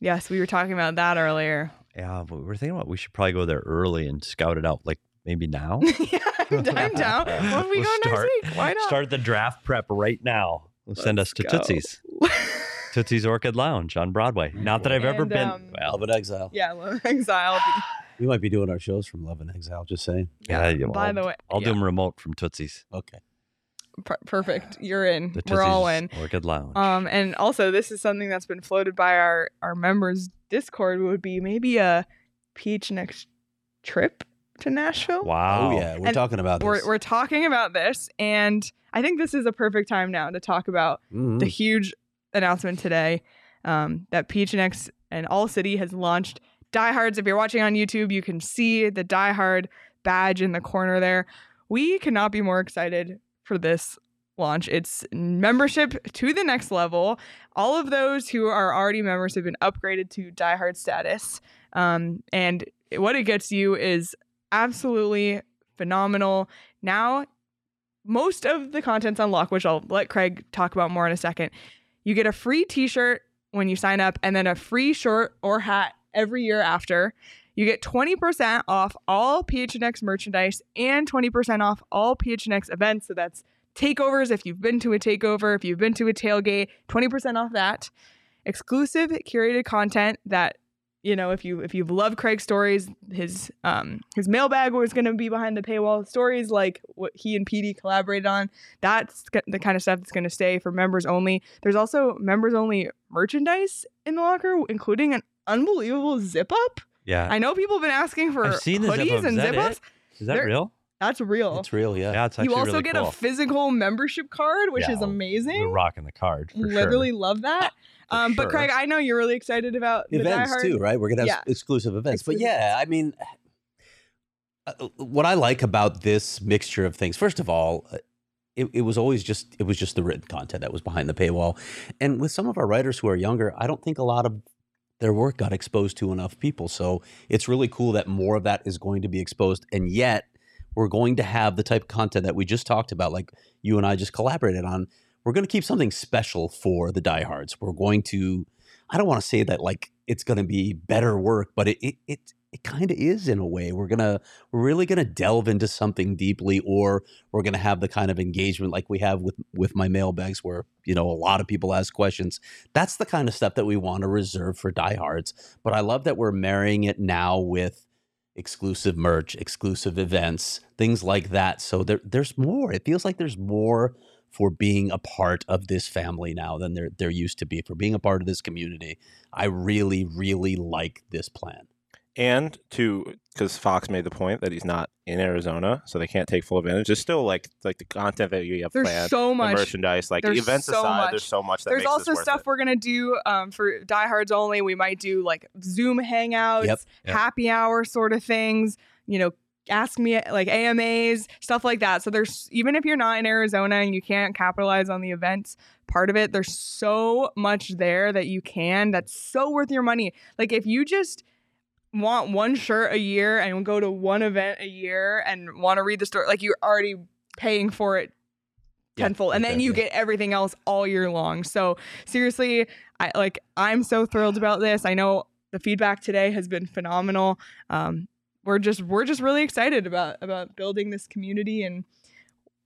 Yes, we were talking about that earlier. yeah, but we're thinking about we should probably go there early and scout it out. Like maybe now. yeah, I'm, I'm down. When we We'll go start- next week? Why not? Start the draft prep right now. We'll send us to go. Tootsie's. Tootsie's Orchid Lounge on Broadway. Not that I've ever been. um, well, Love and Exile. yeah, Exile. We might be doing our shows from Love and Exile. Just saying. yeah. yeah, By I'll- the way, I'll do them remote from Tootsie's. Okay. per- perfect. You're in. The We're all in. Orchid Lounge. Um, and also this is something that's been floated by our our members Discord would be maybe a peach next trip to Nashville. wow. Oh yeah, we're And talking about We're this. we're talking about this, and I think this is a perfect time now to talk about Mhm. the huge announcement today um, that PHNX and All City has launched diehards. If you're watching on YouTube, you can see the diehard badge in the corner there. We cannot be more excited for this launch. It's membership to the next level. All of those who are already members have been upgraded to diehard status. Um, and what it gets you is absolutely phenomenal. Now, most of the content's unlocked, which I'll let Craig talk about more in a second. You get a free t shirt when you sign up, and then a free shirt or hat every year after. You get 20% off all PHNX merchandise and 20% off all PHNX events. So that's takeovers if you've been to a takeover, if you've been to a tailgate, 20% off that. Exclusive curated content that you know, if you if you've loved Craig's stories, his um his mailbag was going to be behind the paywall. Stories like what he and PD collaborated on, that's the kind of stuff that's going to stay for members only. There's also members only merchandise in the locker, including an unbelievable zip up. Yeah. I know people have been asking for I've seen the zip hoodies up. and Is that zip ups. it? Is that They're- real? That's real. It's real, yeah. Yeah, it's you also really get cool. a physical membership card, which Yeah, is We're amazing. rocking the card for Literally sure. love that. For Um, but. Craig, I know you're really excited about events diehard. too, right? We're gonna have Yeah. exclusive events. Exclusive but yeah, I mean, uh, what I like about this mixture of things, first of all, uh, it, it was always just it was just the written content that was behind the paywall, and with some of our writers who are younger, I don't think a lot of their work got exposed to enough people. So it's really cool that more of that is going to be exposed, and yet we're going to have the type of content that we just talked about, like you and I just collaborated on. We're going to keep something special for the diehards. We're going to, I don't want to say that like it's going to be better work, but it it it, it kind of is in a way. We're gonna we're really gonna delve into something deeply, or we're gonna have the kind of engagement like we have with with my mailbags, where you know a lot of people ask questions. That's the kind of stuff that we want to reserve for diehards. But I love that we're marrying it now with exclusive merch, exclusive events, things like that. So there, there's more. It feels like there's more for being a part of this family now than there there used to be. For being a part of this community, I really, really like this plan. And to because Fox made the point that he's not in Arizona, so they can't take full advantage. There's still like like the content that you have There's planned, so the much. merchandise, like There's events so aside. much. There's so much that There's makes also this worth stuff it. we're gonna do um, for diehards only. We might do like Zoom hangouts, Yep. Yep. happy hour sort of things. You know, ask me like AMAs, stuff like that. So there's even if you're not in Arizona and you can't capitalize on the events part of it, there's so much there that you can. That's so worth your money. Like if you just want one shirt a year and go to one event a year and want to read the story, like you're already paying for it Yeah, tenfold and then you get everything else all year long. So seriously i like i'm so thrilled about this. I know the feedback today has been phenomenal. Um we're just we're just really excited about about building this community and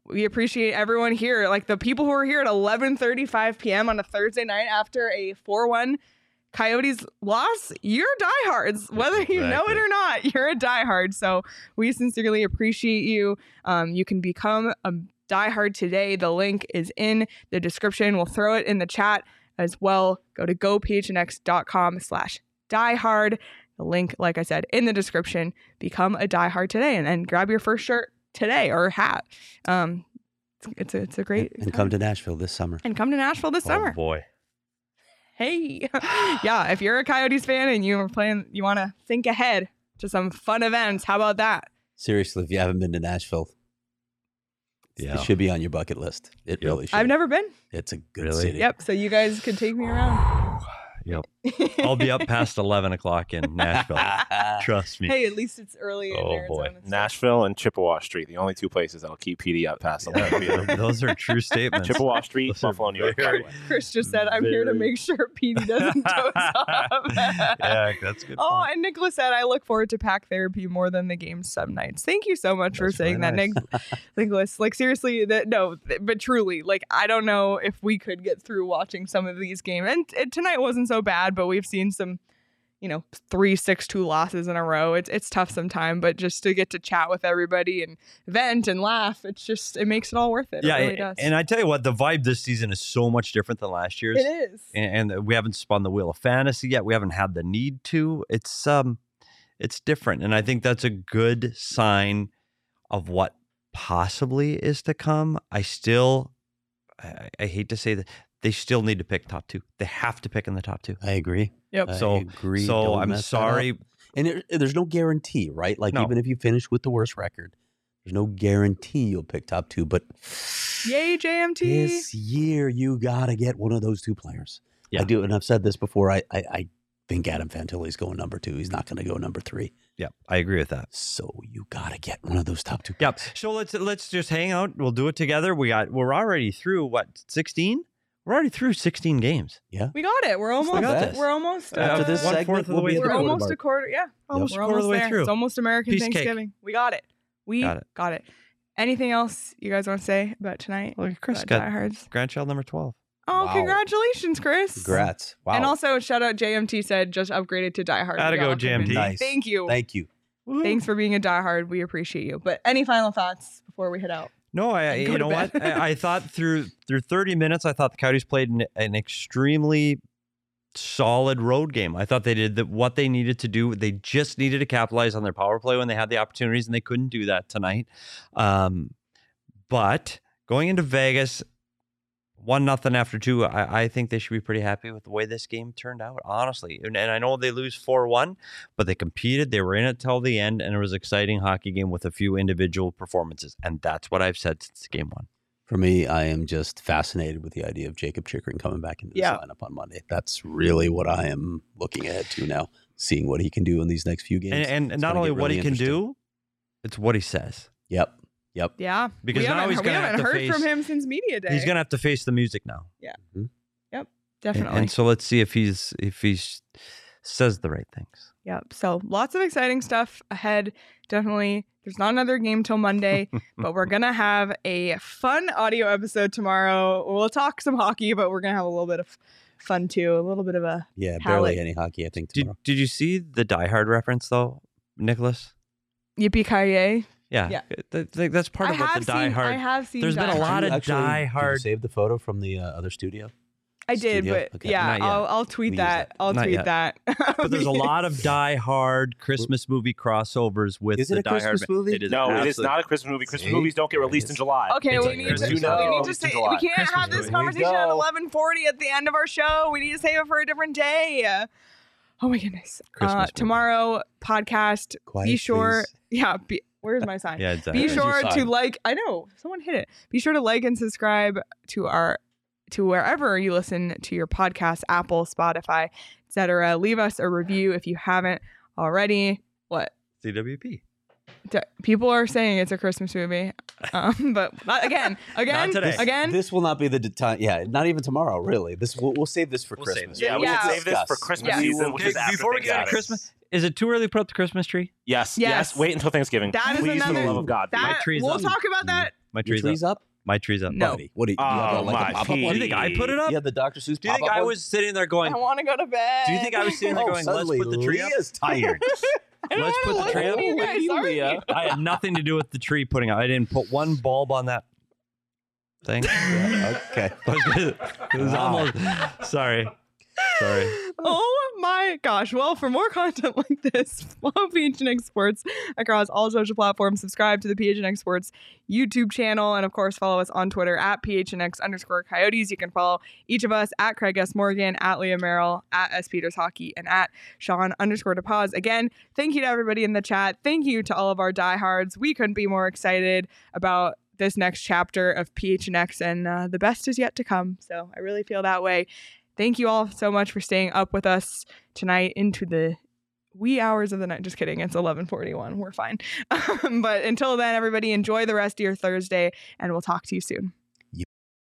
we appreciate everyone here. Like the people who are here at 11:35 p.m. on a Thursday night after a 4-1 Coyotes loss, you're diehards. Whether you know it or not, you're a diehard. So we sincerely appreciate you. Um, you can become a diehard today. The link is in the description. We'll throw it in the chat as well. Go to gophnx.com slash diehard. The link, like I said, in the description. Become a diehard today and then grab your first shirt today or hat. Um, it's, it's a it's a great and come to Nashville this summer. and come to Nashville this summer. Oh boy. Hey, yeah, if you're a Coyotes fan and you're playing, you want to think ahead to some fun events. How about that? Seriously, if you haven't been to Nashville, Yeah. it should be on your bucket list. It Yep. really should. I've never been. It's a good Really? city. Yep. So you guys could take me around. Yep. I'll be up past 11 o'clock in Nashville. Trust me. hey, at least it's early in Oh, Arizona. boy. so- Nashville and Chippewa Street, the only two places that'll keep PD up past Yeah, 11 p.m. those are true statements. Chippewa Street, Those are Buffalo, New York. very- Chris just said, "I'm here to make sure Petey doesn't doze off." yeah, that's good. Oh, point. and Nicholas said, I look forward to pack therapy more than the games some nights. Thank you so much for saying really that, Nick. Nicholas. Like, seriously, that no, th- but truly, like, I don't know if we could get through watching some of these games. And, and tonight wasn't so bad, but we've seen some, you know, three, six, two losses in a row. It's, it's tough sometimes, but just to get to chat with everybody and vent and laugh, it's just, it makes it all worth it. yeah, it really and, does. and I tell you what, the vibe this season is so much different than last year's. it is. and, and we haven't spun the wheel of fantasy yet. We haven't had the need to. It's um, it's different, and I think that's a good sign of what possibly is to come. I still, I, I hate to say that they still need to pick top two. They have to pick in the top two. I agree. Yep. So, I so, agree. so Don't I'm mess that up. sorry. And there, there's no guarantee, right? Like No. even if you finish with the worst record, there's no guarantee you'll pick top two. But Yay, JMT. this year, you gotta get one of those two players. Yeah. I do, and I've said this before. I I, I think Adam Fantilli's going number two. He's not going to go number three. Yeah, I agree with that. So you gotta get one of those top two. Yep. So let's let's just hang out. We'll do it together. We got we're already through what 16. We're already through 16 games. Yeah. We got it. We're almost. got this. We're almost. After uh, this one segment, fourth of the we'll way be at We're through. quarter almost mark. a quarter. Yeah, Almost we're a quarter of the way there. through. It's almost American Piece of cake. Thanksgiving. We got it. We Got got it. it. Anything else you guys want to say about tonight? Look, Chris about got diehards. grandchild number 12. Oh, Wow. congratulations, Chris. Congrats. Wow. And also, shout out JMT said just upgraded to Die Hard. Gotta We go, all commend JMT. you. Nice. Thank you. Thank you. Thanks for being a diehard. We appreciate you. But any final thoughts before we head out? No, I you know what? I, I thought through through 30 minutes, I thought the Coyotes played an, an extremely solid road game. I thought they did the, what they needed to do. They just needed to capitalize on their power play when they had the opportunities, and they couldn't do that tonight. Um, but going into Vegas, one nothing after two, I, I think they should be pretty happy with the way this game turned out. Honestly, and, and I know they lose four one, but they competed. They were in it till the end, and it was an exciting hockey game with a few individual performances, and that's what I've said since game one. For me, I am just fascinated with the idea of Jakob Chychrun coming back into this Yeah. lineup on Monday. That's really what I am looking ahead to now, seeing what he can do in these next few games. And, and, It's not only what he can do, it's what he says. Yep. Yep. Yeah. Because we now haven't, he's gonna have haven't to heard face- from him since media day. He's gonna have to face the music now. Yeah. Mm-hmm. Yep. definitely. and so let's see if he's if he says the right things. Yep. So lots of exciting stuff ahead. Definitely. There's not another game till Monday, but we're going to have a fun audio episode tomorrow. We'll talk some hockey, but we're going to have a little bit of fun too. A little bit of a. Yeah, Palette. barely any hockey, I think, Did tomorrow. Did you see the Die Hard reference though, Nicholas? Yippee ki Yeah, Yeah. Th- th- that's part I of what the Die seen. Hard. I have seen. There's been a lot Hard. Did you of actually- Die did you Hard- save the photo from the uh, other studio? I did, studio? but Okay. yeah, Not. I'll, I'll tweet that. that. I'll Not tweet yet. that. but there's a lot of Die Hard Christmas movie crossovers with Is the it a Die Christmas Hard. movie? It is No, it is not a Christmas movie. Christmas See? movies don't get released in. July. Okay, we a need to. Christmas We need to say we can't Christmas have this movie. conversation at eleven forty at the end of our show. We need to save it for a different day. Oh my goodness! Uh, tomorrow podcast. Quiet, be sure. please. Yeah. Be, where's my sign? Yeah, exactly. Be sure to like. I know someone hit it. Be sure to like and subscribe to our to wherever you listen to your podcast, Apple, Spotify, etc. Leave us a review if you haven't already. What? CWP. People are saying it's a Christmas movie, um, but not, again, again, today. again. This will not be the time. Yeah, not even tomorrow. Really, this we'll, we'll save this for We'll Christmas. it. Yeah, we Yeah. can save this for Christmas Yeah. season, which Okay, is after before we get to Thanksgiving. Christmas, is it too early to put up the Christmas tree? Yes, Yes. yes. Wait until Thanksgiving. That is Please, for another- the love of God. My that tree's we'll up. talk about that. Mm-hmm. My Your tree's, tree's up. up. My tree's up. No. Buddy, what do you? Oh, you have, oh, like, my a pop-up pee. one? Do you think I put it up? Yeah, the Dr. Seuss. Do you think pop-up I one? was sitting there going? I want to go to bed. Do you think I was sitting there Oh, going, "Let's suddenly put the tree up"? Leah's tired. I don't let's put the tree look up? at you guys, Hey, sorry. Leah. I had nothing to do with the tree putting up. I didn't put one bulb on that thing. Yeah, okay. I was gonna- it was Wow. almost. Sorry, sorry. Oh my gosh. Well, for more content like this, follow PHNX Sports across all social platforms. Subscribe to the PHNX Sports YouTube channel. And of course, follow us on Twitter at PHNX underscore coyotes. You can follow each of us at Craig S. Morgan, at Leah Merrill, at S. Peters Hockey, and at Sean underscore DePause. Again, thank you to everybody in the chat. Thank you to all of our diehards. We couldn't be more excited about this next chapter of PHNX, and uh, the best is yet to come. So I really feel that way. Thank you all so much for staying up with us tonight into the wee hours of the night. Just kidding. It's 1141. We're fine. but until then, everybody enjoy the rest of your Thursday and we'll talk to you soon.